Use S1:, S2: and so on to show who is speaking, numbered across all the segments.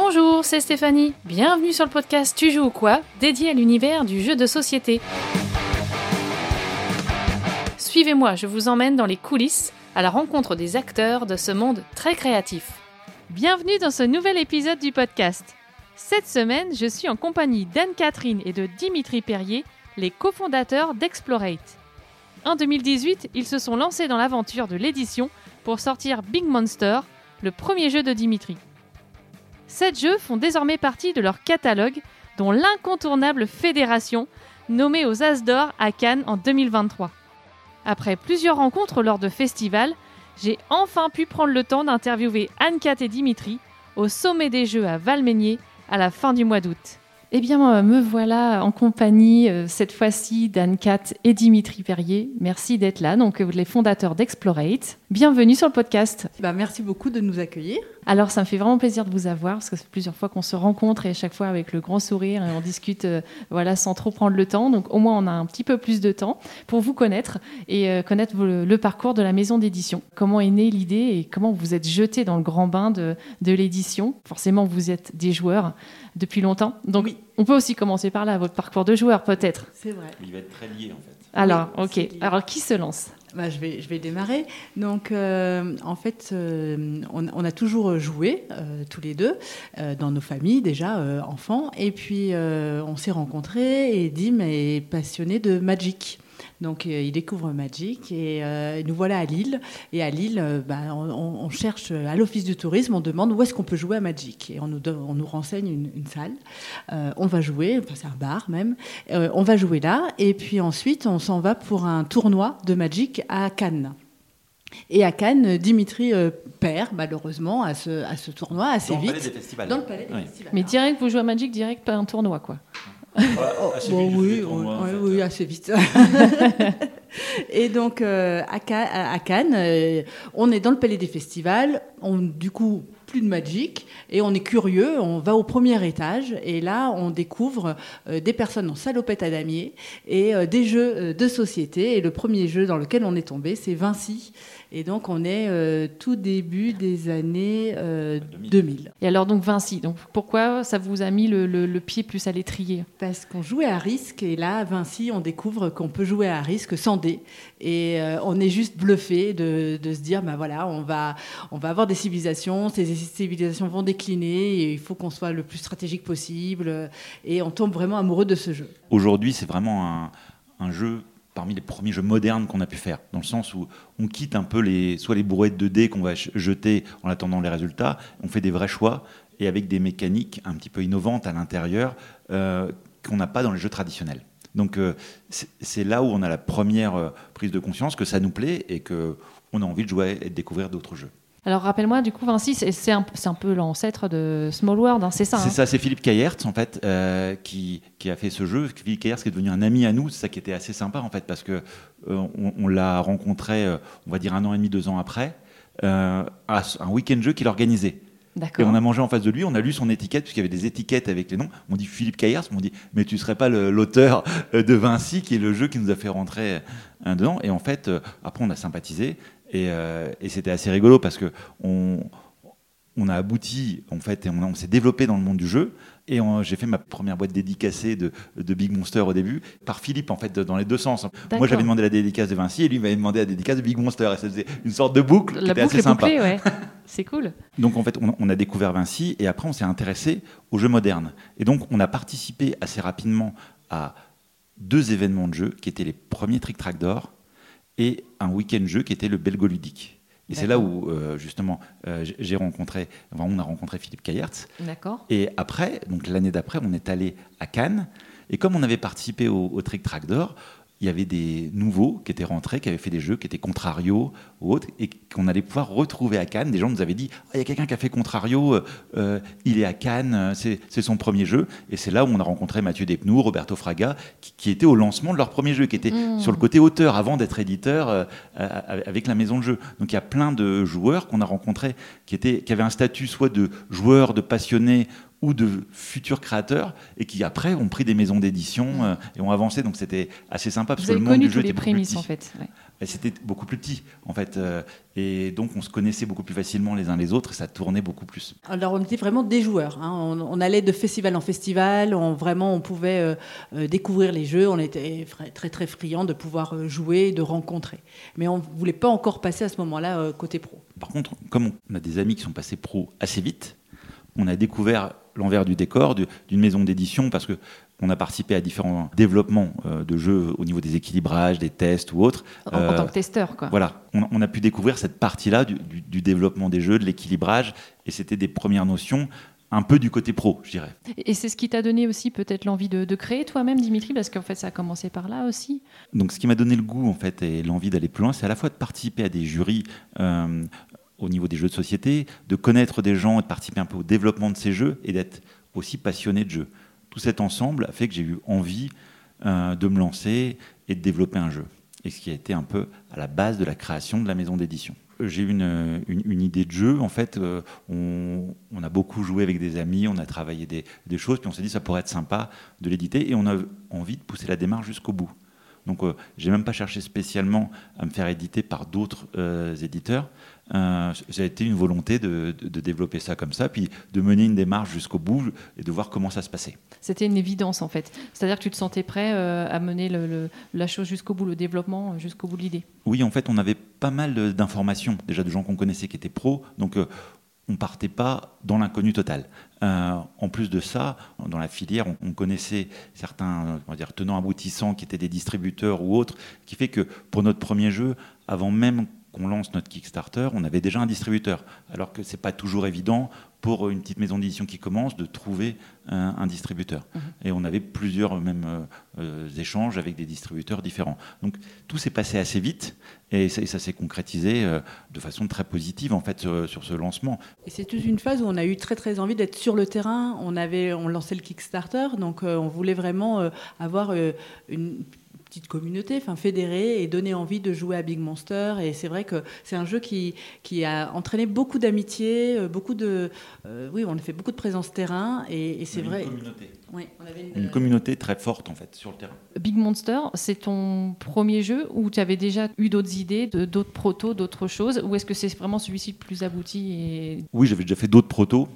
S1: Bonjour, c'est Stéphanie. Bienvenue sur le podcast Tu joues ou quoi dédié à l'univers du jeu de société. Suivez-moi, je vous emmène dans les coulisses à la rencontre des acteurs de ce monde très créatif. Bienvenue dans ce nouvel épisode du podcast. Cette semaine, je suis en compagnie d'Anne-Catherine et de Dimitri Perrier, les cofondateurs d'Explorate. En 2018, ils se sont lancés dans l'aventure de l'édition pour sortir Big Monster, le premier jeu de Dimitri. Sept jeux font désormais partie de leur catalogue, dont l'incontournable Fédération, nommée aux As d'Or à Cannes en 2023. Après plusieurs rencontres lors de festivals, j'ai enfin pu prendre le temps d'interviewer Anne-Cat et Dimitri au sommet des Jeux à Valmeignier à la fin du mois d'août. Eh bien, me voilà en compagnie euh, cette fois-ci d'Anne-Cat et Dimitri Perrier. Merci d'être là, donc les fondateurs d'Explorate. Bienvenue sur le podcast.
S2: Bah, merci beaucoup de nous accueillir.
S1: Alors, ça me fait vraiment plaisir de vous avoir parce que c'est plusieurs fois qu'on se rencontre et à chaque fois avec le grand sourire et on discute euh, voilà, sans trop prendre le temps. Donc, au moins, on a un petit peu plus de temps pour vous connaître et euh, connaître le, parcours de la maison d'édition. Comment est née l'idée et comment vous êtes jeté dans le grand bain de, de l'édition? Forcément, vous êtes des joueurs depuis longtemps. Donc, oui. On peut aussi commencer par là, votre parcours de joueur, peut-être.
S2: C'est vrai.
S3: Il va être très lié, en fait.
S1: Alors, ok. Alors, qui se lance
S2: bah, je, vais, je vais démarrer. Donc, euh, en fait, euh, on, on, a toujours joué, euh, tous les deux, euh, dans nos familles, déjà, euh, enfants. Et puis, euh, on s'est rencontrés et Dim est passionné de Magic. Donc euh, il découvre Magic et euh, nous voilà à Lille. Et à Lille, euh, bah, on, on, cherche à l'office du tourisme, on demande où est-ce qu'on peut jouer à Magic. Et on nous, donne, on nous renseigne une, une salle. on va jouer, enfin, c'est un bar même. on va jouer là. Et puis ensuite, on s'en va pour un tournoi de Magic à Cannes. Et à Cannes, Dimitri euh, perd malheureusement à ce, à ce tournoi assez
S3: Dans
S2: vite.
S3: Le palais des festivals.
S2: Dans le palais
S3: Oui.
S2: des festivals.
S1: Mais direct, vous jouez à Magic, direct, pas un tournoi, quoi.
S2: Oh,
S3: assez
S2: bon,
S3: vite,
S2: oui,
S3: en
S2: oui,
S3: fait.
S2: oui, assez vite. et donc, euh, à Cannes, euh, on est dans le palais des festivals. On, du coup, plus de Magic. Et on est curieux. On va au premier étage. Et là, on découvre euh, des personnes en salopette à damier et euh, des jeux euh, de société. Et le premier jeu dans lequel on est tombé, c'est Vinci. Et donc, on est euh, tout début des années euh,
S3: 2000.
S2: 2000.
S1: Et alors, donc, Vinci, donc, pourquoi ça vous a mis le, le- le pied plus à l'étrier?
S2: Parce qu'on jouait à risque et là, à Vinci, on découvre qu'on peut jouer à risque sans dés. Et euh, on est juste bluffé de, de se dire, ben voilà, on va, on va avoir des civilisations, ces civilisations vont décliner et il faut qu'on soit le plus stratégique possible. Et on tombe vraiment amoureux de ce jeu.
S3: Aujourd'hui, c'est vraiment un, jeu parmi les premiers jeux modernes qu'on a pu faire, dans le sens où on quitte un peu les, soit les brouettes de dés qu'on va jeter en attendant les résultats, on fait des vrais choix et avec des mécaniques un petit peu innovantes à l'intérieur euh, qu'on n'a pas dans les jeux traditionnels. Donc euh, c'est là où on a la première euh, prise de conscience que ça nous plaît et que on a envie de jouer et de découvrir d'autres jeux.
S1: Alors, rappelle-moi, du coup, Vinci, c'est un, peu l'ancêtre de Small World, hein, c'est ça
S3: C'est
S1: hein
S3: ça, c'est Philippe Kayertz en fait euh, qui, qui a fait ce jeu. Philippe Kayertz qui est devenu un ami à nous, c'est ça qui était assez sympa en fait parce que euh, on, on l'a rencontré, euh, on va dire un an et demi, deux ans après, à un week-end jeu qu'il organisait. Et on a mangé en face de lui, on a lu son étiquette, puisqu'il y avait des étiquettes avec les noms. On dit Philippe Kayertz, on dit Mais tu serais pas l'auteur de Vinci, qui est le jeu qui nous a fait rentrer dedans. Et en fait, après, on a sympathisé. Et, euh, et c'était assez rigolo parce que on, on a abouti, en fait, et on, s'est développé dans le monde du jeu. Et j'ai fait ma première boîte dédicacée de, de Big Monster au début, par Philippe, en fait, dans les deux sens. Moi, j'avais demandé la dédicace de Vinci, et lui m'avait demandé la dédicace de Big Monster. Et ça faisait une sorte de boucle qui
S1: La
S3: était
S1: boucle
S3: assez
S1: est
S3: sympa.
S1: bouclée, ouais. c'est cool.
S3: Donc en fait, on, on a découvert Vinci et après on s'est intéressé aux jeux modernes. Et donc on a participé assez rapidement à deux événements de jeux qui étaient les premiers Trick Track d'or et un week-end jeu qui était le Belgoludique. Et c'est là où euh, justement euh, j'ai- rencontré, enfin, on a rencontré Philippe Kayertz.
S1: D'accord.
S3: Et après, donc l'année d'après, on est allé à Cannes. Et comme on avait participé au, au Trick Track d'or, il y avait des nouveaux qui étaient rentrés, qui avaient fait des jeux qui étaient Contrario ou autres, et qu'on allait pouvoir retrouver à Cannes. Des gens nous avaient dit Ah, il y a quelqu'un qui a fait Contrario, euh, euh, il est à Cannes, euh, c'est son premier jeu. Et c'est là où on a rencontré Mathieu Despnous, Roberto Fraga, qui, qui étaient au lancement de leur premier jeu, qui étaient
S1: Mmh.
S3: sur le côté auteur avant d'être éditeur euh, avec la maison de jeu. Donc il y a plein de joueurs qu'on a rencontrés qui, étaient, qui avaient un statut soit de joueurs, de passionnés ou de futurs créateurs et qui après ont pris des maisons d'édition euh, et ont avancé. Donc c'était assez sympa parce
S1: Vous
S3: que
S1: avez
S3: le monde
S1: connu
S3: du
S1: tous
S3: jeu
S1: les
S3: était beaucoup plus
S1: prémices,
S3: petit.
S1: en fait. ouais.
S3: c'était beaucoup plus petit, en fait. Euh, et donc, on se connaissait beaucoup plus facilement les uns les autres et ça tournait beaucoup plus.
S2: Alors, on était vraiment des joueurs. Hein. On, allait de festival en festival. On, vraiment, on pouvait euh, découvrir les jeux. On était très, très friands de pouvoir jouer, de rencontrer. Mais on ne voulait pas encore passer à ce moment-là côté pro.
S3: Par contre, comme on a des amis qui sont passés pro assez vite, on a découvert l'envers du décor d'une maison d'édition parce que on a participé à différents développements euh, de jeux au niveau des équilibrages, des tests ou autres.
S1: En, tant euh, que testeur, quoi.
S3: Voilà, on, a pu découvrir cette partie-là du, développement des jeux, de l'équilibrage, et c'était des premières notions un peu du côté pro, je dirais.
S1: Et c'est ce qui t'a donné aussi peut-être l'envie de, créer toi-même, Dimitri, parce qu'en fait ça a commencé par là aussi.
S3: Donc ce qui m'a donné le goût en fait et l'envie d'aller plus loin, c'est à la fois de participer à des jurys euh, au niveau des jeux de société, de connaître des gens et de participer un peu au développement de ces jeux et d'être aussi passionné de jeux tout cet ensemble a fait que j'ai eu envie euh, de me lancer et de développer un jeu. Et ce qui a été un peu à la base de la création de la maison d'édition. J'ai eu une, idée de jeu. En fait, euh, on, a beaucoup joué avec des amis, on a travaillé des, choses, puis on s'est dit ça pourrait être sympa de l'éditer, et on a envie de pousser la démarche jusqu'au bout. Donc, euh, j'ai même pas cherché spécialement à me faire éditer par d'autres éditeurs. Euh, ça a été une volonté de, développer ça comme ça, puis de mener une démarche jusqu'au bout et de voir comment ça se passait.
S1: C'était une évidence en fait. C'est-à-dire que tu te sentais prêt euh, à mener la chose jusqu'au bout, le développement euh, jusqu'au bout de l'idée.
S3: Oui, en fait, on avait pas mal d'informations, déjà de gens qu'on connaissait qui étaient pros, donc on on partait pas dans l'inconnu total. en plus de ça, dans la filière, on, connaissait certains on va dire, tenants aboutissants qui étaient des distributeurs ou autres, qui fait que pour notre premier jeu, avant même qu'on lance notre Kickstarter, on avait déjà un distributeur. Alors que ce n'est pas toujours évident pour une petite maison d'édition qui commence de trouver un, distributeur. Mhm. Et on avait plusieurs même euh, euh, échanges avec des distributeurs différents. Donc tout s'est passé assez vite et ça, s'est concrétisé euh, de façon très positive en fait sur, ce lancement.
S2: Et c'est toute une phase où on a eu très très envie d'être sur le terrain. On avait on lançait le Kickstarter, donc on voulait vraiment avoir une petite communauté, enfin fédérer et donner envie de jouer à Big Monster. Et c'est vrai que c'est un jeu qui, qui a entraîné beaucoup d'amitié, euh, beaucoup de, euh, oui, on a fait beaucoup de présence terrain et, c'est vrai.
S3: Une communauté. Oui, on avait une, une, communauté très forte en fait sur le terrain.
S1: Big Monster, c'est ton premier jeu ou tu avais déjà eu d'autres idées, d'autres protos, d'autres choses, ou est-ce que c'est vraiment celui-ci le plus abouti et...
S3: Oui, j'avais déjà fait d'autres protos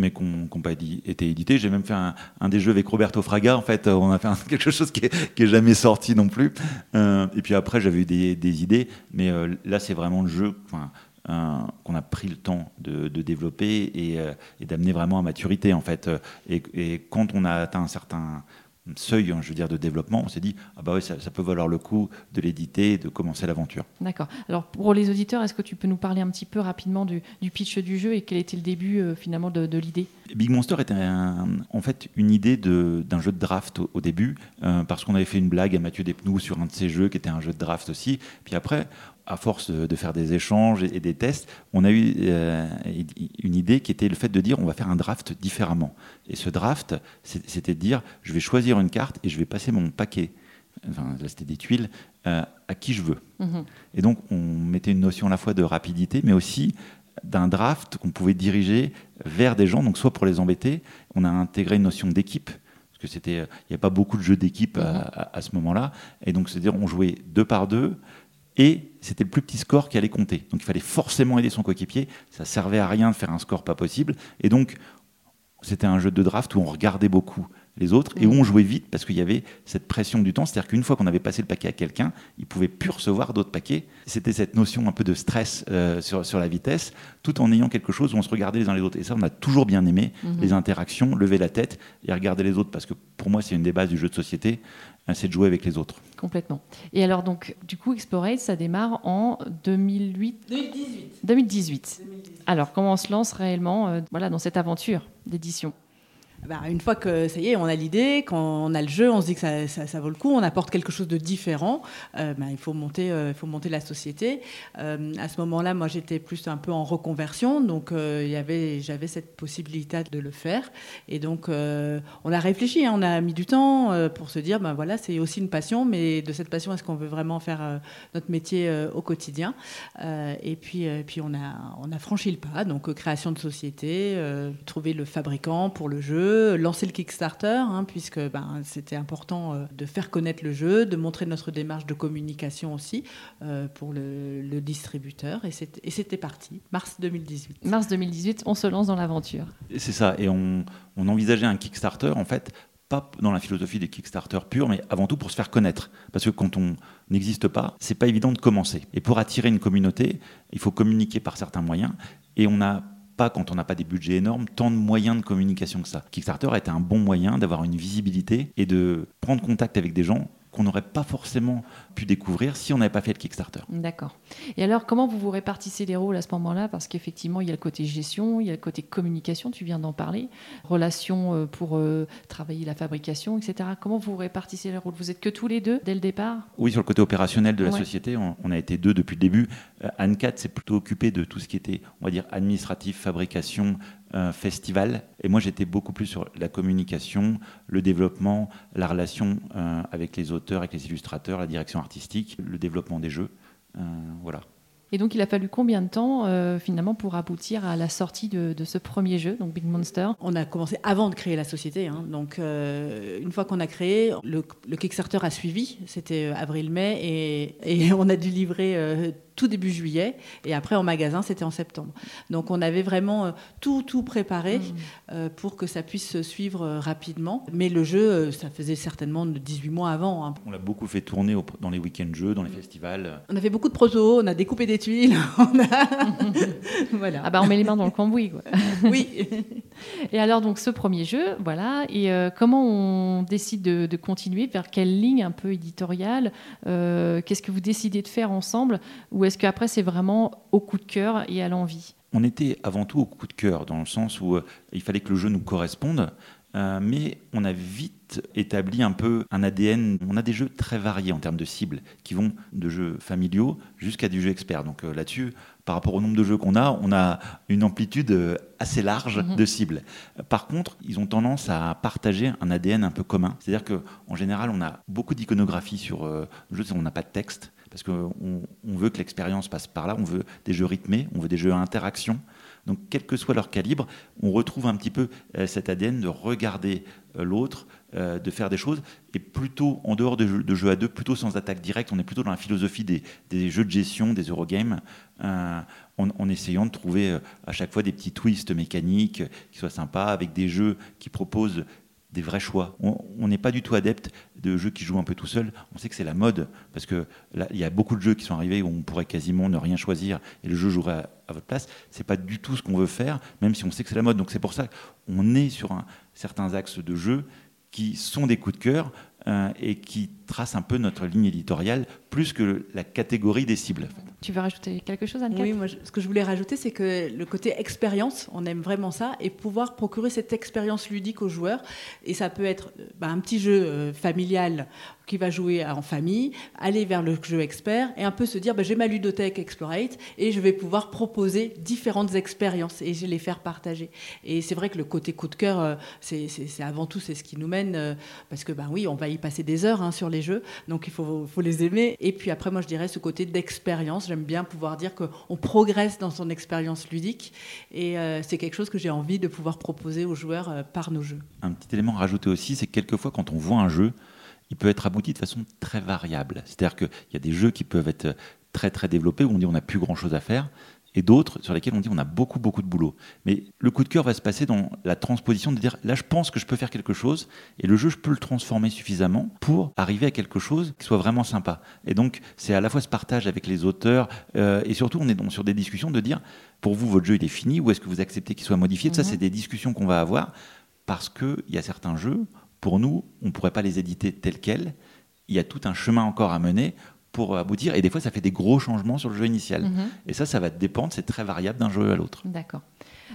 S3: mais qui n'ont pas été édités. J'ai même fait un, des jeux avec Roberto Fraga, en fait, on a fait quelque chose qui n'est jamais sorti non plus. Euh, et puis après, j'avais eu des, idées, mais euh, là, c'est vraiment le jeu euh, qu'on a pris le temps de, développer et, d'amener vraiment à maturité, en fait. Et, quand on a atteint un certain seuil, hein, je veux dire, de développement, on s'est dit, ah bah oui, ça, peut valoir le coup de l'éditer de commencer l'aventure.
S1: D'accord. Alors pour les auditeurs, est-ce que tu peux nous parler un petit peu rapidement du, pitch du jeu et quel était le début euh, finalement de, l'idée?
S3: Big Monster était en fait une idée d'un jeu de draft au, début, euh, parce qu'on avait fait une blague à Mathieu Despnous sur un de ses jeux qui était un jeu de draft aussi. Puis après, à force de faire des échanges et des tests, on a eu euh, une idée qui était le fait de dire on va faire un draft différemment. Et ce draft, c'était de dire je vais choisir une carte et je vais passer mon paquet, enfin là c'était des tuiles, euh, à qui je veux. Mhm. Et donc on mettait une notion à la fois de rapidité, mais aussi d'un draft qu'on pouvait diriger vers des gens, donc soit pour les embêter, on a intégré une notion d'équipe parce que c'était, il n'y a pas beaucoup de jeux d'équipe à, mhm. à, ce moment-là, et donc c'est-à-dire on jouait deux par deux, et c'était le plus petit score qui allait compter. Donc il fallait forcément aider son coéquipier, ça servait à rien de faire un score pas possible, et donc c'était un jeu de draft où on regardait beaucoup les autres et où on jouait vite parce qu'il y avait cette pression du temps. C'est-à-dire qu'une fois qu'on avait passé le paquet à quelqu'un, il pouvait plus recevoir d'autres paquets. C'était cette notion un peu de stress euh, sur, sur, la vitesse, tout en ayant quelque chose où on se regardait les uns les autres. Et ça, on a toujours bien aimé mhm. les interactions, lever la tête et regarder les autres parce que pour moi, c'est une des bases du jeu de société, c'est de jouer avec les autres.
S1: Complètement. Et alors donc, du coup, Explorate, ça démarre en 2008
S2: 2018.
S1: 2018. Alors, comment on se lance réellement euh, voilà, dans cette aventure d'édition?
S2: Bah, une fois que ça y est, on a l'idée, quand on a le jeu, on se dit que ça, ça, vaut le coup, on apporte quelque chose de différent. Euh, bah, il faut monter, euh, faut monter la société. Euh, à ce moment-là, moi, j'étais plus un peu en reconversion, donc il y j'avais cette possibilité de le faire. Et donc, on a réfléchi, hein, on a mis du temps pour se dire, ben voilà, c'est aussi une passion, mais de cette passion, est-ce qu'on veut vraiment faire notre métier au quotidien? Et puis, puis on a, on a franchi le pas, donc création de société, trouver le fabricant pour le jeu jeu, lancer le Kickstarter, hein, puisque ben, c'était important euh, de faire connaître le jeu, de montrer notre démarche de communication aussi euh, pour le, le distributeur. Et c'était parti, mars 2018.
S1: Mars 2018, on se lance dans l'aventure.
S3: C'est ça, et on, on envisageait un Kickstarter en fait pas dans la philosophie des Kickstarter purs, mais avant tout pour se faire connaître. Parce que quand on n'existe pas, c'est pas évident de commencer. Et pour attirer une communauté, il faut communiquer par certains moyens. Et on n'a quand on n'a pas des budgets énormes, tant de moyens de communication que ça. Kickstarter a été un bon moyen d'avoir une visibilité et de prendre contact avec des gens qu'on n'aurait pas forcément pu découvrir si on n'avait pas fait le Kickstarter.
S1: D'accord. Et alors, comment vous vous répartissez les rôles à ce moment-là? Parce qu'effectivement, il y a le côté gestion, il y a le côté communication, tu viens d'en parler, relations euh, pour euh, travailler la fabrication, etc. Comment vous répartissez les rôles? Vous êtes que tous les deux dès le départ?
S3: Oui, sur le côté opérationnel de la société, on, a été deux depuis le début. Euh, Anne-Cat s'est plutôt occupée de tout ce qui était, on va dire, administratif, fabrication, festival. Et moi, j'étais beaucoup plus sur la communication, le développement, la relation euh, avec les auteurs, avec les illustrateurs, la direction artistique, le développement des jeux. Euh, voilà.
S1: Et donc, il a fallu combien de temps euh, finalement pour aboutir à la sortie de, ce premier jeu, donc Big Monster?
S2: On a commencé avant de créer la société. Hein. Donc, une fois qu'on a créé, le, Kickstarter a suivi. C'était avril-mai et, et, on a dû livrer tout début juillet. Et après, en magasin, c'était en septembre. Donc, on avait vraiment euh, tout, tout préparé mmh. euh, pour que ça puisse se suivre euh, rapidement. Mais le jeu, ça faisait certainement 18 mois avant. Hein.
S3: On l'a beaucoup fait tourner dans les week-ends jeux, dans les festivals.
S2: On a fait beaucoup de proto, on a découpé des tuiles.
S1: voilà. Ah bah, on met les mains dans le cambouis, quoi.
S2: oui.
S1: Et alors, donc, ce premier jeu, voilà. Et comment on décide de, de, continuer Vers quelle ligne un peu éditoriale Qu'est-ce que vous décidez de faire ensemble Ou est-ce qu'après, c'est vraiment au coup de cœur et à l'envie?
S3: On était avant tout au coup de cœur, dans le sens où euh, il fallait que le jeu nous corresponde. Euh, mais on a vite établi un peu un ADN. On a des jeux très variés en termes de cibles, qui vont de jeux familiaux jusqu'à du jeu expert. Donc euh, là-dessus, par rapport au nombre de jeux qu'on a, on a une amplitude assez large mhm. de cibles. Par contre, ils ont tendance à partager un ADN un peu commun. C'est-à-dire qu'en général, on a beaucoup d'iconographie sur le jeu, on n'a pas de texte parce qu'on on veut que l'expérience passe par là, on veut des jeux rythmés, on veut des jeux à interaction. Donc, quel que soit leur calibre, on retrouve un petit peu euh, cet ADN de regarder euh, l'autre, euh, de faire des choses, et plutôt en dehors de, jeux, à deux, plutôt sans attaque directe, on est plutôt dans la philosophie des, jeux de gestion, des Eurogames, en, en, essayant de trouver à chaque fois des petits twists mécaniques qui soient sympas, avec des jeux qui proposent des vrais choix. On n'est pas du tout adepte de jeux qui jouent un peu tout seul. On sait que c'est la mode, parce que il y a beaucoup de jeux qui sont arrivés où on pourrait quasiment ne rien choisir et le jeu jouerait à, votre place. C'est pas du tout ce qu'on veut faire, même si on sait que c'est la mode. Donc c'est pour ça qu'on est sur certains axes de jeu qui sont des coups de cœur euh, et qui tracent un peu notre ligne éditoriale plus que la catégorie des cibles.
S1: Tu veux rajouter quelque chose, anne
S2: Oui, moi, ce que je voulais rajouter, c'est que le côté expérience, on aime vraiment ça, et pouvoir procurer cette expérience ludique aux joueurs. Et ça peut être bah, un petit jeu euh, familial qui va jouer en famille, aller vers le jeu expert et un peu se dire bah, j'ai ma ludothèque Explorate et je vais pouvoir proposer différentes expériences et je les faire partager. Et c'est vrai que le côté coup de cœur, euh, c'est avant tout c'est ce qui nous mène euh, parce que ben oui, on va y passer des heures hein, sur les jeux, donc il faut, les aimer. Et puis après, moi je dirais ce côté d'expérience. J'aime bien pouvoir dire qu'on progresse dans son expérience ludique et euh, c'est quelque chose que j'ai envie de pouvoir proposer aux joueurs par nos jeux.
S3: Un petit élément à rajouter aussi, c'est que quelquefois quand on voit un jeu, il peut être abouti de façon très variable. C'est-à-dire qu'il y a des jeux qui peuvent être très très développés où on dit on n'a plus grand-chose à faire, et d'autres sur lesquels on dit on a beaucoup beaucoup de boulot. Mais le coup de cœur va se passer dans la transposition de dire là je pense que je peux faire quelque chose et le jeu je peux le transformer suffisamment pour arriver à quelque chose qui soit vraiment sympa. Et donc c'est à la fois ce partage avec les auteurs euh, et surtout on est donc sur des discussions de dire pour vous votre jeu il est fini ou est-ce que vous acceptez qu'il soit modifié? Ça mhm. c'est des discussions qu'on va avoir parce qu'il y a certains jeux pour nous, on ne pourrait pas les éditer tels quels. Il y a tout un chemin encore à mener pour aboutir. Et des fois, ça fait des gros changements sur le jeu initial. Mhm. Et ça, ça va dépendre, c'est très variable d'un jeu à l'autre.
S1: D'accord.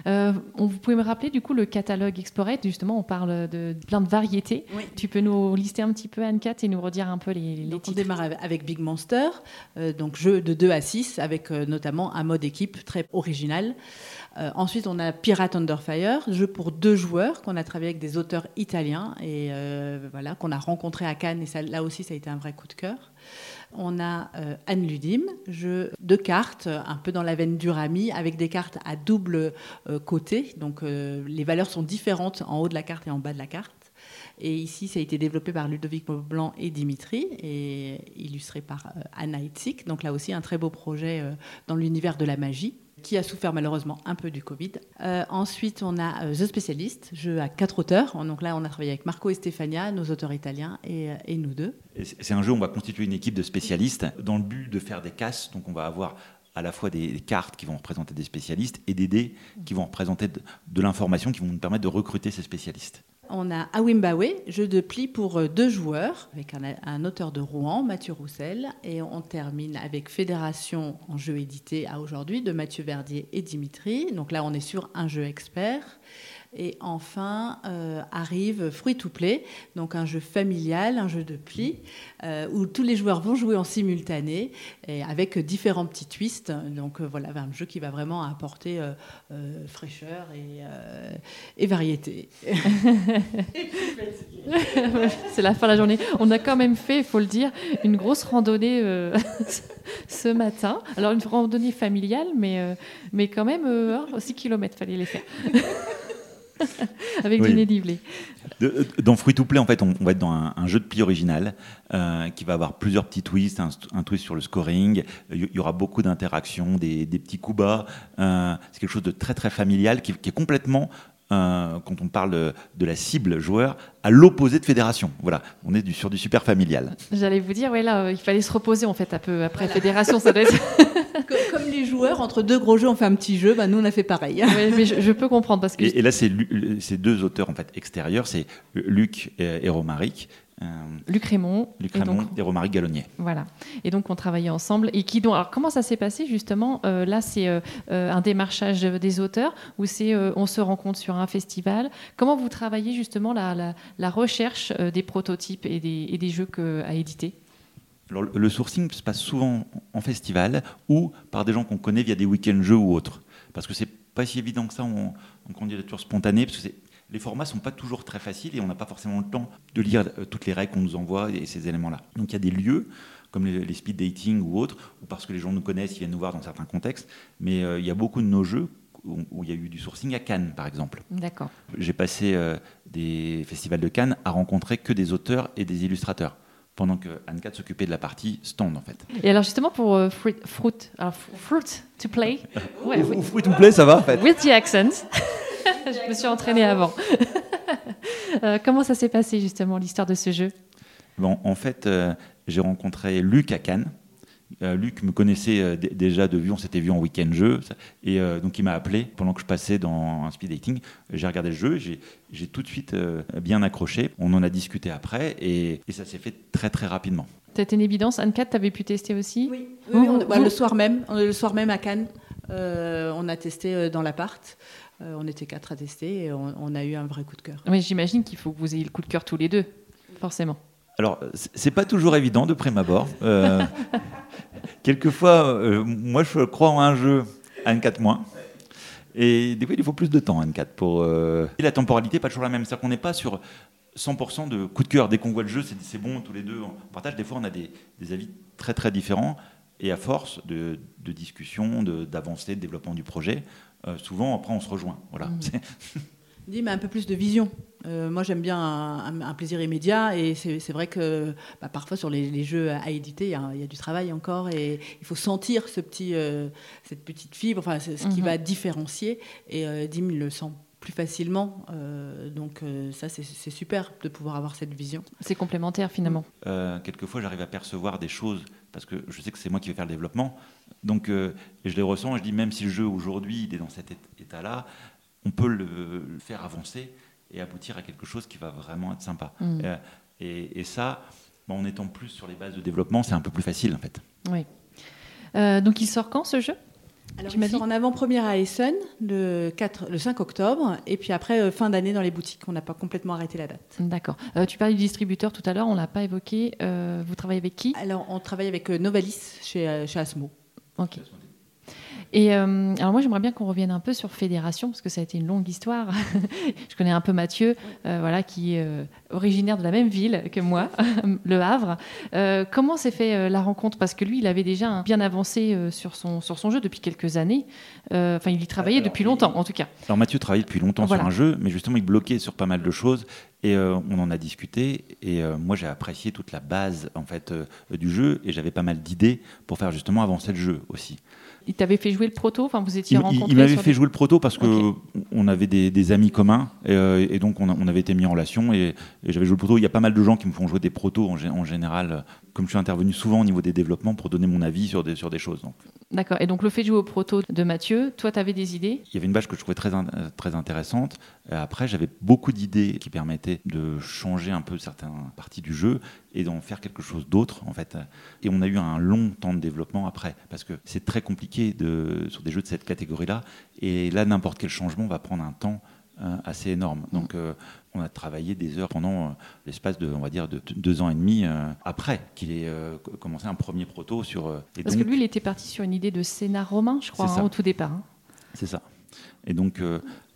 S1: Euh, vous pouvez me rappeler du coup le catalogue Explorate Justement, on parle de, plein de variétés. Tu peux nous lister un petit peu, Anne-Cat, et nous redire un peu les, les
S2: On démarre avec Big Monster, euh, donc jeu de 2 à 6, avec euh, notamment un mode équipe très original. ensuite, on a Pirate Under Fire, jeu pour deux joueurs qu'on a travaillé avec des auteurs italiens et voilà qu'on a rencontré à Cannes. Et ça, là aussi, ça a été un vrai coup de cœur. On a euh, Anne Ludim, jeu de cartes, un peu dans la veine du rami, avec des cartes à double euh, côté. Donc euh, les valeurs sont différentes en haut de la carte et en bas de la carte. Et ici, ça a été développé par Ludovic Blanc et Dimitri et illustré par Anna Itzik. Donc là aussi, un très beau projet dans l'univers de la magie qui a souffert malheureusement un peu du Covid. Euh, ensuite, on a euh, The Specialist, jeu à quatre auteurs. Donc là, on a travaillé avec Marco et Stefania, nos auteurs italiens, et, euh, nous deux.
S3: C'est un jeu où on va constituer une équipe de spécialistes dans le but de faire des casses. Donc on va avoir à la fois des cartes qui vont représenter des spécialistes et des dés qui vont représenter de l'information qui vont nous permettre de recruter ces spécialistes.
S2: On a Awimbawe, jeu de pli pour euh, deux joueurs, avec un, auteur de Rouen, Mathieu Roussel. Et on termine avec Fédération en jeu édité à aujourd'hui de Mathieu Verdier et Dimitri. Donc là, on est sur un jeu expert. Et enfin euh, arrive Fruit to Play, donc un jeu familial, un jeu de pli, euh, où tous les joueurs vont jouer en simultané et avec différents petits twists. Donc euh, voilà, un jeu qui va vraiment apporter fraîcheur et, variété.
S1: C'est la fin de la journée. On a quand même fait, il faut le dire, une grosse randonnée ce matin. Alors une randonnée familiale, mais, mais quand même 6 km fallait les faire. Avec du nez
S3: Dans Fruit to Play, en fait, on, va être dans un, jeu de pli original euh, qui va avoir plusieurs petits twists, un, twist sur le scoring. Il y, aura beaucoup d'interactions, des, petits coups bas. Euh, c'est quelque chose de très très familial qui, est complètement euh, quand on parle de la cible joueur, à l'opposé de fédération. Voilà, on est du, sur du super familial.
S1: J'allais vous dire, ouais, là, il fallait se reposer en fait un peu après fédération, ça doit être.
S2: Comme les joueurs, entre deux gros jeux, on fait un petit jeu. Bah, nous, on a fait pareil.
S1: mais je, peux comprendre parce que.
S3: Et, là, c'est ces deux auteurs en fait extérieurs, c'est Luc et, Romaric.
S1: Euh, Luc Raymond,
S3: Luc Raymond et, Romaric Gallonnier.
S1: Voilà. Et donc on travaillait ensemble. Et qui donc alors comment ça s'est passé justement? Euh, Là c'est euh, un démarchage des auteurs ou c'est on se rencontre sur un festival? Comment vous travaillez justement la, la, recherche des prototypes et des, et des jeux que, à éditer?
S3: Alors, le sourcing se passe souvent en festival ou par des gens qu'on connaît via des week-ends jeux ou autres. Parce que c'est pas si évident que ça en, candidature spontanée, parce que les formats sont pas toujours très faciles et on n'a pas forcément le temps de lire euh, toutes les règles qu'on nous envoie et ces éléments-là. Donc il y a des lieux comme les, speed dating ou autres, ou parce que les gens nous connaissent, ils viennent nous voir dans certains contextes, mais euh, il y a beaucoup de nos jeux où, il y a eu du sourcing à Cannes, par exemple.
S1: D'accord.
S3: J'ai passé euh, des festivals de Cannes à rencontrer que des auteurs et des illustrateurs pendant que Anne s'occupait de la partie stand en fait.
S1: Et alors justement pour euh, fruit, fruit, fruit, to play.
S3: Ouais, fruit to play, ça va en fait.
S1: With the accent. Je me suis entraînée avant. Euh, comment ça s'est passé justement l'histoire de ce jeu?
S3: Bon, en fait, euh, j'ai rencontré Luc à Cannes euh, Luc me connaissait euh, déjà de vue, on s'était vu en week-end jeu, et euh, donc il m'a appelé pendant que je passais dans un speed dating. J'ai regardé le jeu, j'ai tout de suite bien accroché. On en a discuté après, et, ça s'est fait très très rapidement.
S1: C'était une évidence. Anne-Cat, tu avais pu tester aussi?
S2: Oui, bah, le soir même, le soir même à Cannes, on a testé dans l'appart. On était quatre à tester et on, a eu un vrai coup de cœur.
S1: Oui, j'imagine qu'il faut que vous ayez le coup de cœur tous les deux, forcément.
S3: Alors, c'est pas toujours évident de prime abord. Euh, quelquefois, euh, moi, je crois en un jeu à N4 moins. Et des fois, il faut plus de temps à N4 pour. Euh, et la temporalité, pas toujours la même. C'est-à-dire qu'on n'est pas sur 100% de coup de cœur. Dès qu'on voit le jeu, c'est bon, tous les deux, on partage. Des fois, on a des, avis très, très différents. Et à force de, de discussion, d'avancée, de, développement du projet, souvent, après, on se rejoint. Voilà. Mmh.
S2: Dis, mais un peu plus de vision. Euh, moi, j'aime bien un, plaisir immédiat et c'est vrai que bah, parfois sur les, jeux à éditer, il y, a du travail encore et il faut sentir ce petit, euh, cette petite fibre, enfin, ce, qui mhm. va différencier. Et euh, Dim le sent plus facilement. donc ça, c'est super de pouvoir avoir cette vision.
S1: C'est complémentaire finalement.
S3: quelquefois, j'arrive à percevoir des choses parce que je sais que c'est moi qui vais faire le développement. Donc, je les ressens et je dis, même si le jeu aujourd'hui, il est dans cet état-là, on peut le, faire avancer et aboutir à quelque chose qui va vraiment être sympa. Mm. Euh, et, ça, en étant plus sur les bases de développement, c'est un peu plus facile en fait.
S1: Oui. Euh, donc il sort quand ce jeu?
S2: Alors, il sort en avant-première à Essen le, 4, le 5 octobre, et puis après, euh, fin d'année dans les boutiques. On n'a pas complètement arrêté la date.
S1: D'accord. tu parlais du distributeur tout à l'heure, on ne l'a pas évoqué. vous travaillez avec qui?
S2: Alors, on travaille avec Novalis chez, chez Asmo.
S1: Ok. Et euh, alors moi, j'aimerais bien qu'on revienne un peu sur Fédération, parce que ça a été une longue histoire. je connais un peu Mathieu, euh, voilà, qui est euh, originaire de la même ville que moi, Le Havre. comment s'est fait la rencontre? Parce que lui, il avait déjà bien avancé sur, son, sur son jeu depuis quelques années. Enfin, il y travaillait depuis longtemps, en tout cas.
S3: Alors Mathieu travaillait depuis longtemps sur un jeu, mais justement, il bloquait sur pas mal de choses. Et on en a discuté. Et moi, j'ai apprécié toute la base en fait du jeu, et j'avais pas mal d'idées pour faire justement avancer le jeu aussi.
S1: Il t'avait fait jouer le proto Enfin, vous étiez
S3: rencontrés Il, m'avait fait jouer le proto parce que on avait des, amis communs euh, et, donc on, avait été mis en relation et, j'avais joué le proto. Il y a pas mal de gens qui me font jouer des protos en, en général, comme je suis intervenu souvent au niveau des développements pour donner mon avis sur des, sur des choses.
S1: D'accord. Et donc le fait de jouer au proto de Mathieu, toi, tu avais des idées?
S3: Il y avait une bâche que je trouvais très, très intéressante. Euh, après, j'avais beaucoup d'idées qui permettaient de changer un peu certaines parties du jeu et d'en faire quelque chose d'autre, en fait. Et on a eu un long temps de développement après, parce que c'est très compliqué de, sur des jeux de cette catégorie-là. Et là, n'importe quel changement va prendre un temps euh, assez énorme. Donc, euh, on a travaillé des heures pendant euh, l'espace de, on va dire, de deux ans et demi après qu'il ait commencé un premier proto sur.
S1: Parce que lui, il était parti sur une idée de scénar romain, je crois, hein, au tout départ. Hein.
S3: C'est ça. Et donc,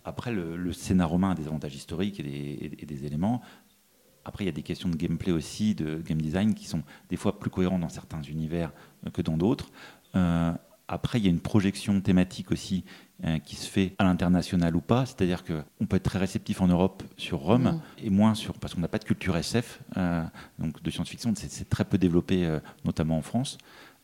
S3: après, le, le, scénar romain a des avantages historiques et des, et des éléments. Après, il y a des questions de gameplay aussi, de game design, qui sont des fois plus cohérents dans certains univers que dans d'autres. Après, il y a une projection thématique aussi euh, qui se fait à l'international ou pas. C'est-à-dire qu'on peut être très réceptif en Europe sur Rome mm. et moins sur. parce qu'on n'a pas de culture SF, euh, donc de science-fiction, c'est très peu développé, euh, notamment en France.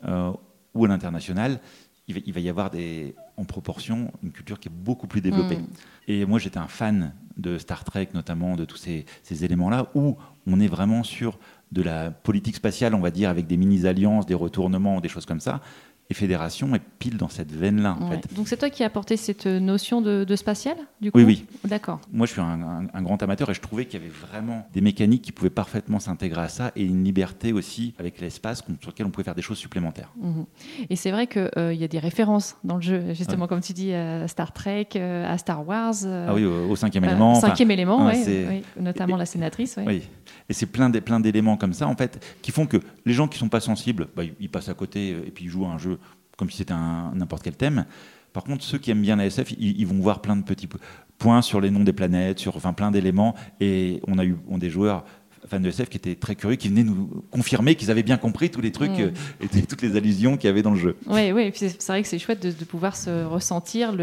S3: ou à l'international, il, va y avoir des, en proportion une culture qui est beaucoup plus développée. Mm. Et moi, j'étais un fan de Star Trek, notamment de tous ces, ces éléments-là, où on est vraiment sur de la politique spatiale, on va dire, avec des mini-alliances, des retournements, des choses comme ça et Fédération est pile dans cette veine-là.
S1: Donc c'est toi qui as apporté cette notion de, spatial du
S3: coup Oui, oui.
S1: D'accord.
S3: Moi je suis un, grand amateur et je trouvais qu'il y avait vraiment des mécaniques qui pouvaient parfaitement s'intégrer à ça et une liberté aussi avec l'espace sur lequel on pouvait faire des choses supplémentaires.
S1: Mhm. Et c'est vrai qu'il euh, y a des références dans le jeu, justement comme tu dis, à Star Trek, euh, à Star Wars.
S3: Euh, ah oui, au, cinquième élément.
S1: cinquième élément, oui, notamment la sénatrice.
S3: Oui. Et c'est plein d'éléments comme ça en fait qui font que les gens qui sont pas sensibles, bah, ils passent à côté et puis ils jouent à un jeu comme si c'était n'importe quel thème. Par contre, ceux qui aiment bien la SF, ils, vont voir plein de petits points sur les noms des planètes, sur enfin plein d'éléments. Et on a eu des joueurs fans de SF qui étaient très curieux, qui venaient nous confirmer qu'ils avaient bien compris tous les trucs euh, et toutes les allusions qu'il y avait dans le jeu.
S1: Oui, oui, c'est vrai que c'est chouette de, pouvoir se ressentir,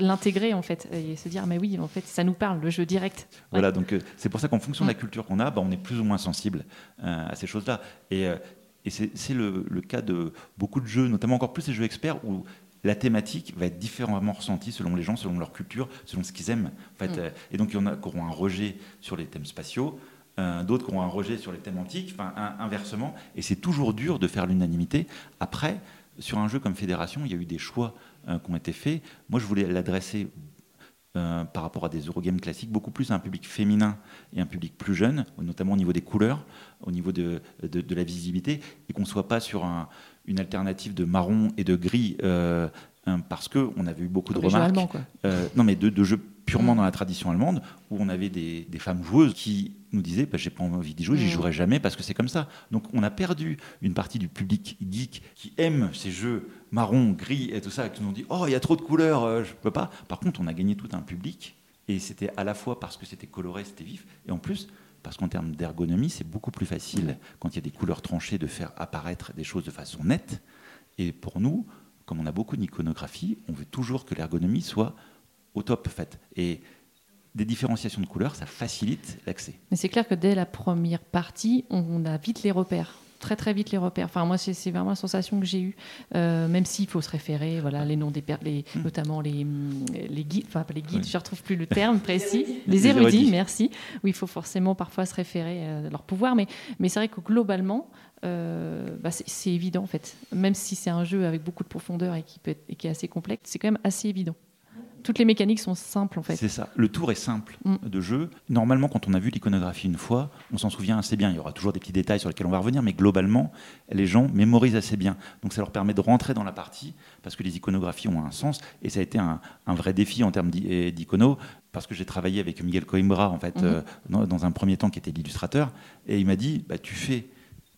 S1: l'intégrer en fait, et se dire, mais oui, en fait, ça nous parle, le jeu direct.
S3: Voilà, donc euh, c'est pour ça qu'en fonction de la culture qu'on a, bah, on est plus ou moins sensible euh, à ces choses-là. Et et c'est le, cas de beaucoup de jeux, notamment encore plus les jeux experts, où la thématique va être différemment ressentie selon les gens, selon leur culture, selon ce qu'ils aiment. En fait. Mm. Et donc, il y en a qui auront un rejet sur les thèmes spatiaux, euh, d'autres qui auront un rejet sur les thèmes antiques, enfin, inversement. Et c'est toujours dur de faire l'unanimité. Après, sur un jeu comme Fédération, il y a eu des choix euh, qui ont été faits. Moi, je voulais l'adresser euh, par rapport à des Eurogames classiques, beaucoup plus à un public féminin et un public plus jeune, notamment au niveau des couleurs, au niveau de, de, la visibilité, et qu'on ne soit pas sur un, une alternative de marron et de gris, euh, parce qu'on avait eu beaucoup de remarques. Euh, non, mais de, de jeux purement mm. dans la tradition allemande, où on avait des, femmes joueuses qui nous disaient bah, J'ai pas envie d'y jouer, j'y mm. jouerai jamais parce que c'est comme ça. Donc on a perdu une partie du public geek qui aime ces jeux marron, gris et tout ça, qui nous ont dit Oh, il y a trop de couleurs, euh, je peux pas. Par contre, on a gagné tout un public, et c'était à la fois parce que c'était coloré, c'était vif, et en plus, parce qu'en termes d'ergonomie, c'est beaucoup plus facile mm. quand il y a des couleurs tranchées de faire apparaître des choses de façon nette. Et pour nous, comme on a beaucoup d'iconographie, on veut toujours que l'ergonomie soit au top fait. Et des différenciations de couleurs, ça facilite l'accès.
S1: Mais c'est clair que dès la première partie, on a vite les repères très très vite les repères. Enfin moi c'est vraiment la sensation que j'ai eue, euh, même s'il faut se référer, voilà les noms des les, hmm. notamment les, les guides, enfin pas les guides, je ne retrouve plus le terme précis, les, érudits, merci. Oui il faut forcément parfois se référer à leur pouvoir, mais mais c'est vrai que globalement euh, bah, c'est évident en fait, même si c'est un jeu avec beaucoup de profondeur et qui peut et qui est assez complexe, c'est quand même assez évident toutes les mécaniques sont simples en fait.
S3: C'est ça. Le tour est simple mm. de jeu. Normalement, quand on a vu l'iconographie une fois, on s'en souvient assez bien. Il y aura toujours des petits détails sur lesquels on va revenir, mais globalement, les gens mémorisent assez bien. Donc ça leur permet de rentrer dans la partie parce que les iconographies ont un sens et ça a été un, vrai défi en termes d'icono parce que j'ai travaillé avec Miguel Coimbra en fait mm-hmm. euh, dans, un premier temps qui était l'illustrateur et il m'a dit bah, tu fais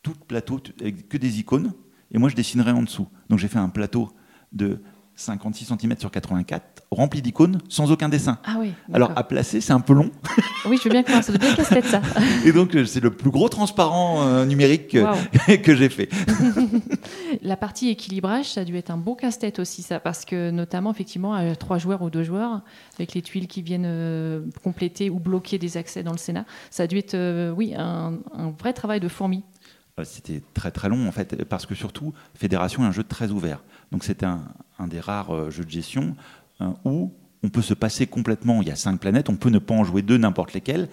S3: tout plateau que des icônes et moi je dessinerai en dessous. Donc j'ai fait un plateau de 56 cm sur 84, rempli d'icônes, sans aucun dessin.
S1: Ah oui.
S3: Alors à placer, c'est un peu long.
S1: Oui, je veux bien croire, ça bien casse-tête ça.
S3: Et donc, euh, c'est le plus gros transparent euh, numérique euh, que j'ai fait.
S1: La partie équilibrage, ça a dû être un beau casse-tête aussi, ça, parce que notamment, effectivement, à trois joueurs ou deux joueurs, avec les tuiles qui viennent euh, compléter ou bloquer des accès dans le Sénat, ça a dû être, euh, oui, un, un vrai travail de fourmi.
S3: C'était très très long en fait, parce que surtout, Fédération est un jeu très ouvert. Donc c'était un, un des rares euh, jeux de gestion euh, où on peut se passer complètement. Il y a cinq planètes, on peut ne pas en jouer deux, n'importe lesquelles,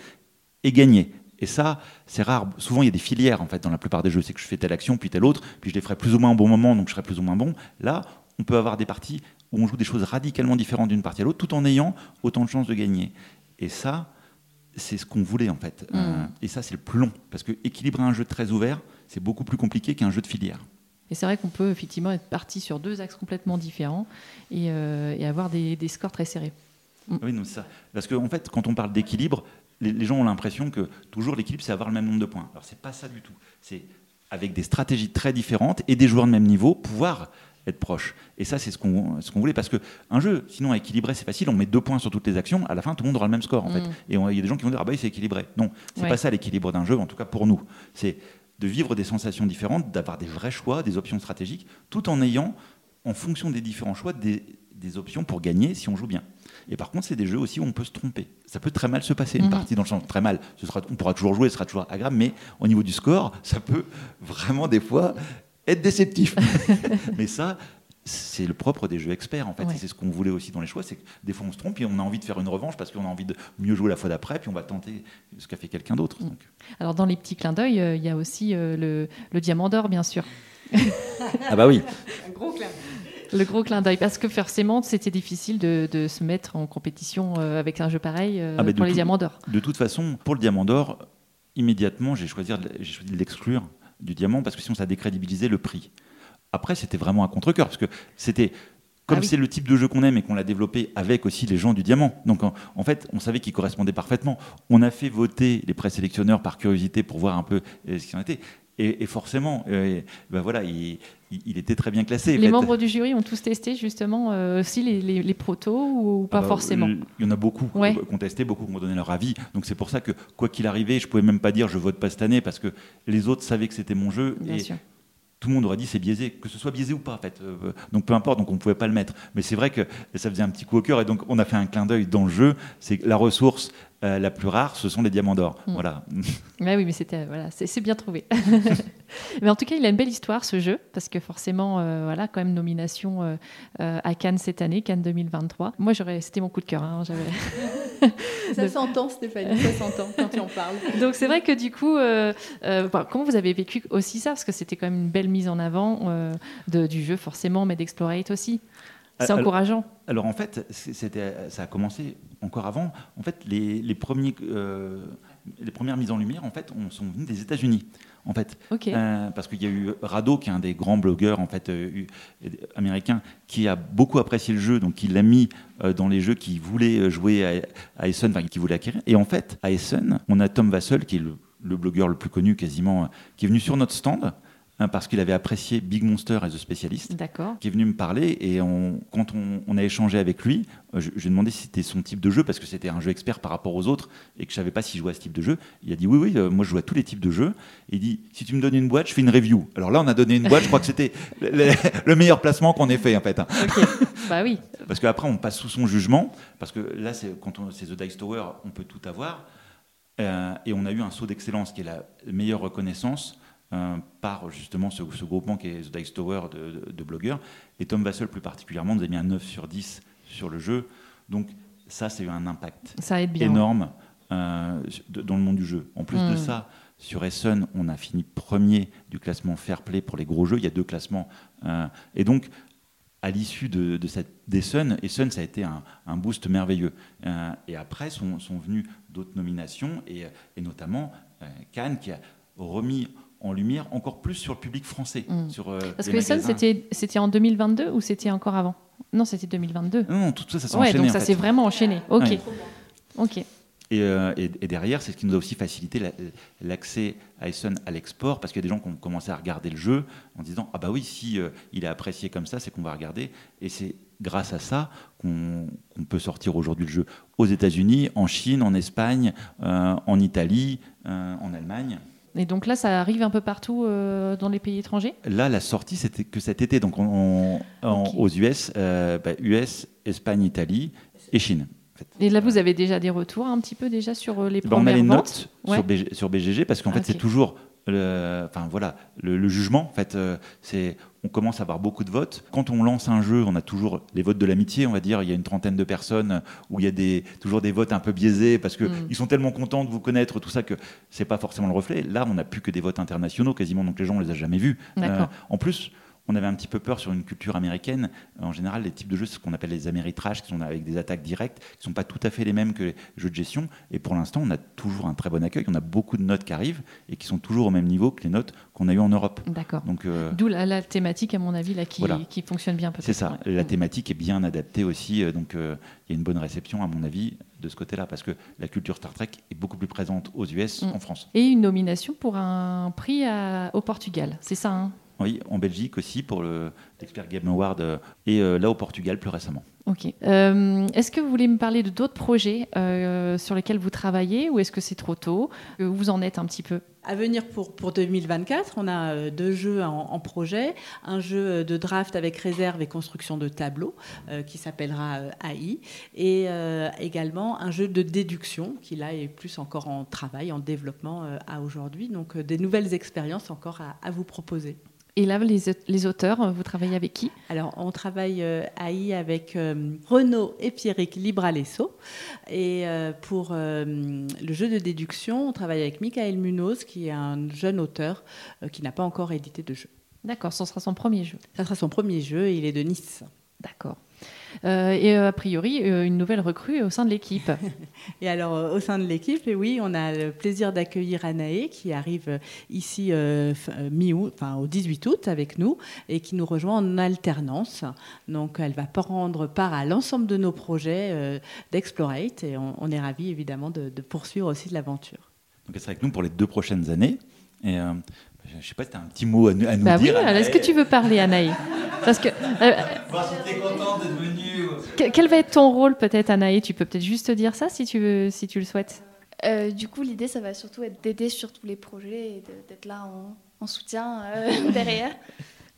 S3: et gagner. Et ça, c'est rare. Souvent, il y a des filières en fait dans la plupart des jeux. C'est que je fais telle action, puis telle autre, puis je les ferai plus ou moins au bon moment, donc je serai plus ou moins bon. Là, on peut avoir des parties où on joue des choses radicalement différentes d'une partie à l'autre, tout en ayant autant de chances de gagner. Et ça, c'est ce qu'on voulait en fait.
S1: Mm.
S3: Euh, et ça, c'est le plus long. Parce que équilibrer un jeu très ouvert, c'est beaucoup plus compliqué qu'un jeu de filière.
S1: Et c'est vrai qu'on peut effectivement être parti sur deux axes complètement différents et, euh, et avoir des, des scores très serrés.
S3: Oui, non, c'est ça. Parce qu'en en fait, quand on parle d'équilibre, les, les gens ont l'impression que toujours l'équilibre, c'est avoir le même nombre de points. Alors, c'est pas ça du tout. C'est avec des stratégies très différentes et des joueurs de même niveau, pouvoir être proches. Et ça, c'est ce qu'on ce qu'on voulait. Parce qu'un jeu, sinon, à équilibrer, c'est facile. On met deux points sur toutes les actions. À la fin, tout le monde aura le même score, en
S1: Mm.
S3: fait. Et on- il y a des gens qui vont dire, ah bah oui, c'est équilibré. Non, c'est
S1: Ouais.
S3: pas ça l'équilibre d'un jeu, en tout cas pour nous. C'est de vivre des sensations différentes, d'avoir des vrais choix, des options stratégiques, tout en ayant, en fonction des différents choix, des, des options pour gagner si on joue bien. Et par contre, c'est des jeux aussi où on peut se tromper. Ça peut très mal se passer, une
S1: Mhm.
S3: partie dans le sens très mal. Ce sera, on pourra toujours jouer, ce sera toujours agréable, mais au niveau du score, ça peut vraiment des fois être déceptif. mais ça, c'est le propre des jeux experts en fait.
S1: Ouais.
S3: C'est ce qu'on voulait aussi dans les choix, c'est que des fois on se trompe et on a envie de faire une revanche parce qu'on a envie de mieux jouer la fois d'après, puis on va tenter ce qu'a fait quelqu'un d'autre. Donc,
S1: Alors dans les petits clins d'œil, euh, il y a aussi euh, le, le diamant d'or, bien sûr.
S3: Ah bah oui.
S2: Un gros clin.
S1: Le gros clin d'œil, parce que forcément, c'était difficile de, de se mettre en compétition euh, avec un jeu pareil euh,
S3: Ah, mais de
S1: pour les
S3: tout-
S1: diamants d'or.
S3: De toute façon, pour le diamant d'or, immédiatement, j'ai choisi, choisi de l'exclure du diamant parce que sinon ça décrédibilisait le prix. Après, c'était vraiment un contre-cœur parce que c'était. Comme
S1: Ah oui.
S3: c'est le type de jeu qu'on aime et qu'on l'a développé avec aussi les gens du diamant. Donc en, en fait, on savait qu'il correspondait parfaitement. On a fait voter les présélectionneurs par curiosité pour voir un peu euh, ce qu'il en était. Et, et forcément, euh, ben voilà, il, était très bien classé.
S1: Les
S3: fait.
S1: membres du jury ont tous testé justement euh, aussi les, les- les protos ou, ou pas
S3: Ah bah,
S1: forcément
S3: Il y en a beaucoup
S1: Ouais.
S3: qui ont contesté, beaucoup qui ont donné leur avis. Donc c'est pour ça que, quoi qu'il arrivait, je pouvais même pas dire je vote pas cette année parce que les autres savaient que c'était mon jeu
S1: Bien
S3: et
S1: sûr.
S3: Tout le monde aurait dit c'est biaisé, que ce soit biaisé ou pas en fait. Euh, donc peu importe, donc on pouvait pas le mettre. Mais c'est vrai que ça faisait un petit coup au cœur et donc on a fait un clin d'œil dans le jeu. C'est la ressource euh, la plus rare, ce sont les diamants d'or.
S1: Mm.
S3: Voilà.
S1: Ouais, oui, mais c'était voilà, c'est bien trouvé. mais en tout cas, il a une belle histoire ce jeu parce que forcément, euh, voilà, quand même nomination euh, à Cannes cette année, Cannes 2023. Moi, j'aurais, c'était mon coup de cœur. hein,
S2: Ça s'entend, Stéphanie, ça s'entend quand tu en parles.
S1: Donc c'est vrai que du coup, euh, euh, bah, comment vous avez vécu aussi ça? Parce que c'était quand même une belle mise en avant euh, de- du jeu forcément, mais d'Explorate aussi. C'est encourageant.
S3: Alors en fait, ça a commencé encore avant. En fait, les, les premiers, euh, les premières mises en lumière, en fait, on, sont venues des États-Unis. En fait. Euh, parce qu'il y a eu Rado, qui est un des grands blogueurs en fait euh, qui a beaucoup apprécié le jeu, donc il l'a mis dans les jeux qu'il voulait jouer à, à Essen, enfin qu'il voulait acquérir. Et en fait, à Essen, on a Tom Vassell, qui est le, le blogueur le plus connu quasiment, qui est venu sur notre stand parce qu'il avait apprécié Big Monster as a spécialiste
S1: D'accord.
S3: qui est venu me parler et on- quand on, on a échangé avec lui, euh, je, je lui ai demandé si c'était son type de jeu parce que c'était un jeu expert par rapport aux autres et que je savais pas s'il jouait à ce type de jeu. Il a dit oui oui, euh, moi je joue à tous les types de jeux. Et il dit si tu me donnes une boîte, je fais une review. Alors là on a donné une boîte, je crois que c'était le, le- le meilleur placement qu'on ait fait en fait. hein.
S1: Ok. bah oui.
S3: Parce qu'après on passe sous son jugement parce que là c'est quand on c'est The Dice Tower, on peut tout avoir Euh, et on a eu un saut d'excellence qui est la meilleure reconnaissance. Euh, par justement ce, ce groupement qui est The Dice Tower de, de- de blogueurs. Et Tom Vassell plus particulièrement nous a mis un 9 sur 10 sur le jeu. Donc ça, c'est eu un impact
S1: Ça aide bien.
S3: énorme euh, dans le monde du jeu. En plus de
S1: Mm.
S3: ça, sur Essen, on a fini premier du classement Fair Play pour les gros jeux. Il y a deux classements. euh, et donc, à l'issue de, de cette d'Essen, Essen, ça a été un, un boost merveilleux. Euh, et après, sont, sont venues d'autres nominations, et, et notamment Cannes, qui a remis en lumière encore plus sur le public français.
S1: Mm.
S3: Sur, euh,
S1: Parce
S3: les
S1: que Essen,
S3: magasins.
S1: c'était c'était en 2022 ou c'était encore avant? Non, c'était 2022.
S3: Non, non, tout ça, ça s'est
S1: Ouais,
S3: enchaîné.
S1: donc
S3: en
S1: ça
S3: fait.
S1: s'est vraiment enchaîné. Ok.
S3: Ouais.
S1: Ok.
S3: Et, euh, et- et derrière, c'est ce qui nous a aussi facilité la- l'accès à Essen à l'export, parce qu'il y a des gens qui ont commencé à regarder le jeu en disant ah bah oui, si euh, il est apprécié comme ça, c'est qu'on va regarder. Et c'est grâce à ça qu'on peut sortir aujourd'hui le jeu aux États-Unis, en Chine, en Espagne, euh, en Italie, euh, en Allemagne.
S1: Et donc là, ça arrive un peu partout euh, dans les pays étrangers?
S3: Là, la sortie, c'était que cet été, donc on- on- aux US, euh, bah, US, Espagne, Italie et Chine. en fait.
S1: Et là, vous avez déjà des retours un petit peu déjà sur euh, les
S3: Bah, on a
S1: premières
S3: les
S1: ventes?
S3: notes
S1: Ouais.
S3: sur, BG sur BGG parce qu'en fait,
S1: Ok.
S3: c'est toujours le, enfin, voilà, le, le jugement. En fait, euh, c'est, on commence à avoir beaucoup de votes. Quand on lance un jeu, on a toujours les votes de l'amitié, on va dire. Il y a une trentaine de personnes où il y a des, toujours des votes un peu biaisés parce qu'ils
S1: Mm.
S3: sont tellement contents de vous connaître, tout ça, que c'est pas forcément le reflet. Là, on n'a plus que des votes internationaux quasiment, donc les gens, on les a jamais vus. Euh, en plus, on avait un petit peu peur sur une culture américaine. En général, les types de jeux, c'est ce qu'on appelle les Ameritrash, qui sont avec des attaques directes, qui ne sont pas tout à fait les mêmes que les jeux de gestion. Et pour l'instant, on a toujours un très bon accueil. On a beaucoup de notes qui arrivent et qui sont toujours au même niveau que les notes qu'on a eues en Europe.
S1: D'accord.
S3: Donc, euh,
S1: D'où la, la thématique, à mon avis, là, qui,
S3: Voilà.
S1: qui fonctionne bien
S3: c'est ça.
S1: ouais.
S3: La thématique est bien adaptée aussi. euh, Donc, euh, il y a une bonne réception, à mon avis, de ce côté-là, parce que la culture Star Trek est beaucoup plus présente aux US
S1: Mm.
S3: en France.
S1: Et une nomination pour un prix à- au Portugal, c'est ça hein?
S3: Oui, en Belgique aussi pour le- l'Expert Game Award euh, et euh, là au Portugal plus récemment.
S1: Ok. Euh, est-ce que vous voulez me parler de d'autres projets euh, sur lesquels vous travaillez ou est-ce que c'est trop tôt? Où vous en êtes un petit peu?
S2: À venir pour, pour 2024, on a deux jeux en, en projet. Un jeu de draft avec réserve et construction de tableaux euh, qui s'appellera AI. Et euh, également un jeu de déduction qui là est plus encore en travail, en développement euh, à aujourd'hui. Donc euh, des nouvelles expériences encore à, à vous proposer.
S1: Et là, les, les auteurs, euh, vous travaillez avec qui?
S2: Alors, on travaille euh, AI avec euh, Renaud et Pierrick Libralesso. Et euh, pour le jeu de déduction, on travaille avec Michael Munoz, qui est un jeune auteur qui n'a pas encore édité de jeu.
S1: D'accord, ce sera son premier jeu.
S2: Ça sera son premier jeu et il est de Nice.
S1: D'accord. Euh, et euh, a priori, euh, une nouvelle recrue au sein de l'équipe.
S2: Et alors, au sein de l'équipe, et oui, on a le plaisir d'accueillir Anaé, qui arrive ici mi-août, enfin au 18 août avec nous, et qui nous rejoint en alternance. Donc, elle va prendre part à l'ensemble de nos projets euh, d'Explorate, et on, on est ravis évidemment de, de poursuivre aussi l'aventure.
S3: Donc elle sera avec nous pour les deux prochaines années. Et euh, je ne sais pas si tu as un petit mot à, nous- à nous
S1: bah oui,
S3: dire.
S1: alors, est-ce que tu veux parler, Anaï Parce que euh,
S3: Voir si tu es contente d'être venue.
S1: que- quel va être ton rôle peut-être, Anaï Tu peux peut-être juste dire ça si tu veux, si tu le souhaites.
S4: Euh, du coup, l'idée, ça va surtout être d'aider sur tous les projets et d'être là en, en soutien euh, derrière.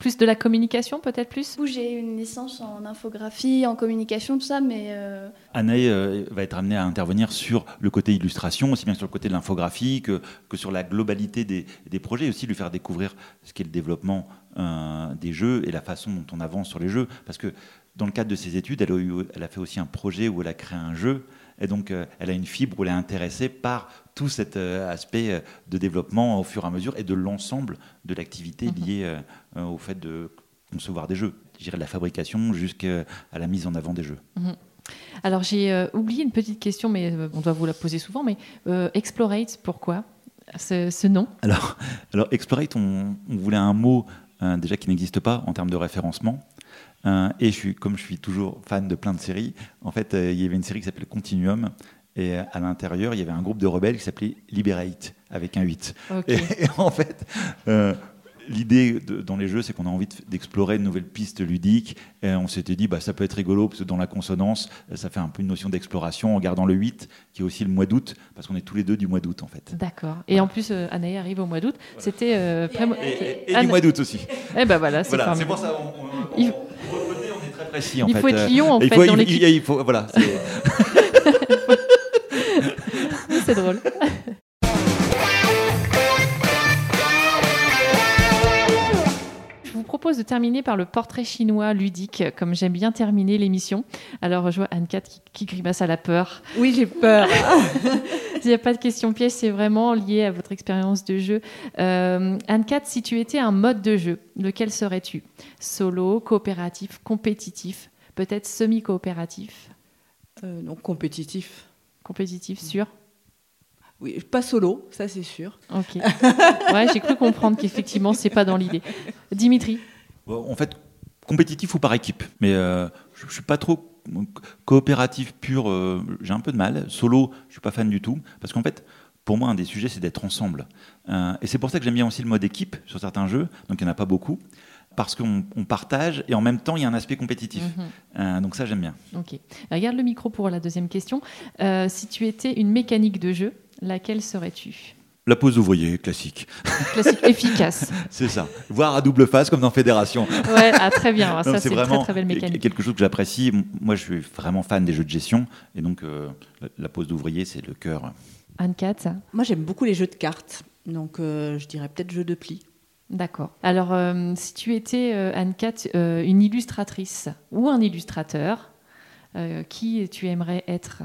S1: Plus de la communication, peut-être plus?
S4: J'ai une licence en infographie, en communication, tout ça, mais euh,
S3: Anaï euh, va être amenée à intervenir sur le côté illustration, aussi bien sur le côté de l'infographie que, que sur la globalité des, des projets, et aussi lui faire découvrir ce qu'est le développement euh, des jeux et la façon dont on avance sur les jeux. Parce que dans le cadre de ses études, elle a, eu- elle a fait aussi un projet où elle a créé un jeu, et donc euh, elle a une fibre où elle est intéressée par tout cet euh, aspect euh, de développement au fur et à mesure et de l'ensemble de l'activité
S1: Mhm.
S3: liée au fait de concevoir des jeux. Je dirais de la fabrication jusqu'à la mise en avant des jeux.
S1: Alors j'ai euh, oublié une petite question, mais euh, on doit vous la poser souvent. Mais euh, Explorate, pourquoi ce, ce nom?
S3: Alors, alors Explorate, on, on voulait un mot déjà qui n'existe pas en termes de référencement. Euh, et je suis, comme je suis toujours fan de plein de séries, en fait, euh, il y avait une série qui s'appelait Continuum. Et euh, à l'intérieur, il y avait un groupe de rebelles qui s'appelait Liberate, avec un 8.
S1: Ok.
S3: Et, et en fait, euh, l'idée de- dans les jeux, c'est qu'on a envie de- d'explorer de nouvelles pistes ludiques. Et on s'était dit, bah, ça peut être rigolo, parce que dans la consonance, euh, ça fait un peu une notion d'exploration en gardant le 8, qui est aussi le mois d'août, parce qu'on est tous les deux du mois d'août, en fait.
S1: D'accord. Et en plus, euh, Anaï arrive au mois d'août. C'était euh,
S3: Et, et- et
S1: Anna-
S3: du mois d'août aussi.
S1: Eh ben voilà, c'est
S3: Voilà, c'est pour ça on, on,
S1: Il-
S3: on- est très précis. En
S1: Il
S3: fait.
S1: faut être lion en
S3: il
S1: fait
S3: faut,
S1: dans
S3: il- il- faut- voilà. C'est
S1: drôle. De terminer par le portrait chinois ludique, comme j'aime bien terminer l'émission. Alors, je vois Anne-Cat qui, qui grimace à la peur.
S2: Oui, j'ai peur.
S1: Il n'y a pas de question piège, c'est vraiment lié à votre expérience de jeu. Euh, Anne-Cat, si tu étais un mode de jeu, lequel serais-tu? Solo, coopératif, compétitif, peut-être semi-coopératif,
S2: Euh, donc compétitif.
S1: compétitif, sûr?
S2: Oui, pas solo, ça c'est sûr.
S1: Ok. Ouais, j'ai cru comprendre qu'effectivement, c'est pas dans l'idée. Dimitri?
S3: En fait, compétitif ou par équipe. Mais euh, je ne suis pas trop Coopératif pur, euh, j'ai un peu de mal. Solo, je suis pas fan du tout. Parce qu'en fait, pour moi, un des sujets, c'est d'être ensemble. Euh, et c'est pour ça que j'aime bien aussi le mode équipe sur certains jeux. Donc il n'y en a pas beaucoup. Parce qu'on on partage et en même temps, il y a un aspect compétitif.
S1: Mhm.
S3: Donc ça, j'aime bien.
S1: Ok. Regarde le micro pour la deuxième question. Si tu étais une mécanique de jeu, laquelle serais-tu?
S3: La pause d'ouvrier, classique.
S1: Classique, efficace.
S3: C'est ça. Voire à double face, comme dans Fédération.
S1: Ouais, ah, très bien.
S3: Donc,
S1: Ça,
S3: c'est
S1: une très
S3: vraiment
S1: très belle mécanique.
S3: quelque chose que j'apprécie. Moi, je suis vraiment fan des jeux de gestion. Et donc, euh, la, la pause d'ouvrier, c'est le cœur.
S1: Anne-Cat
S2: Moi, j'aime beaucoup les jeux de cartes. Donc, euh, je dirais peut-être jeu de pli.
S1: D'accord. Alors, euh, si tu étais, euh, Anne-Cat, euh, une illustratrice ou un illustrateur, euh, qui tu aimerais être?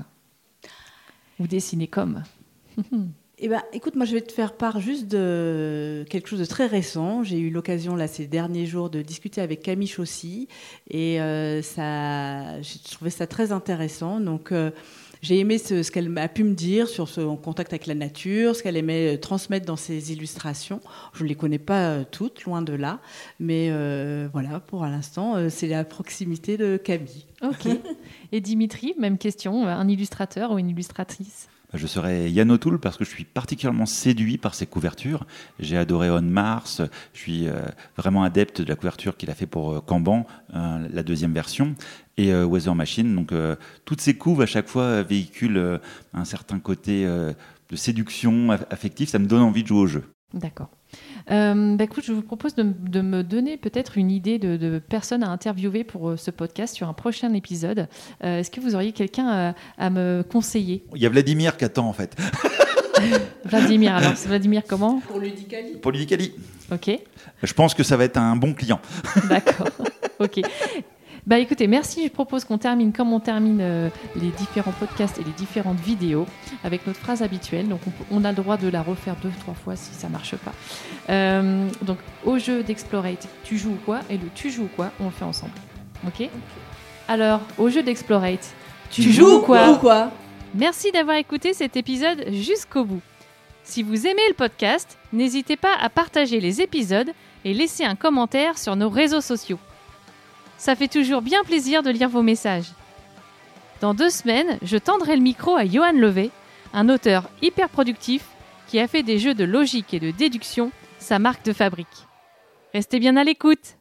S1: Ou dessiner comme?
S2: Eh ben, écoute, moi, je vais te faire part juste de quelque chose de très récent. J'ai eu l'occasion, là, ces derniers jours, de discuter avec Camille Chaussy. Et euh, ça, j'ai trouvé ça très intéressant. Donc, euh, j'ai aimé ce, ce qu'elle a pu me dire sur son contact avec la nature, ce qu'elle aimait euh, transmettre dans ses illustrations. Je ne les connais pas toutes, loin de là. Mais euh, voilà, pour l'instant, c'est la proximité de Camille.
S1: Ok. Et Dimitri, même question, un illustrateur ou une illustratrice?
S3: Je serais Yann O'Toole parce que je suis particulièrement séduit par ses couvertures. J'ai adoré On Mars. Je suis euh, vraiment adepte de la couverture qu'il a fait pour euh, Kanban, euh, la deuxième version, et euh, Weather Machine. Donc, euh, toutes ces couves à chaque fois euh, véhiculent euh, un certain côté euh, de séduction aff- affective. Ça me donne envie de jouer au jeu.
S1: D'accord. Euh, bah, écoute, je vous propose de, de me donner peut-être une idée de, de personnes à interviewer pour euh, ce podcast sur un prochain épisode. Euh, Est-ce que vous auriez quelqu'un à, à me conseiller?
S3: Il y a Vladimir qui attend en fait.
S1: Vladimir, alors c'est Vladimir comment?
S2: Pour Ludicali
S3: Pour Ludicali.
S1: Ok,
S3: Je pense que ça va être un bon client.
S1: d'accord. ok. Bah écoutez, merci. Je propose qu'on termine comme on termine euh, les différents podcasts et les différentes vidéos avec notre phrase habituelle. Donc on, a le droit de la refaire deux, trois fois si ça marche pas. Euh, donc au jeu d'Explorate, tu joues quoi? Et le tu joues quoi, on le fait ensemble. Ok? Alors, au jeu d'Explorate, tu, joues quoi?
S2: ou quoi?
S1: Merci d'avoir écouté cet épisode jusqu'au bout. Si vous aimez le podcast, n'hésitez pas à partager les épisodes et laisser un commentaire sur nos réseaux sociaux. Ça fait toujours bien plaisir de lire vos messages. Dans deux semaines, je tendrai le micro à Johan Levé, un auteur hyper productif qui a fait des jeux de logique et de déduction sa marque de fabrique. Restez bien à l'écoute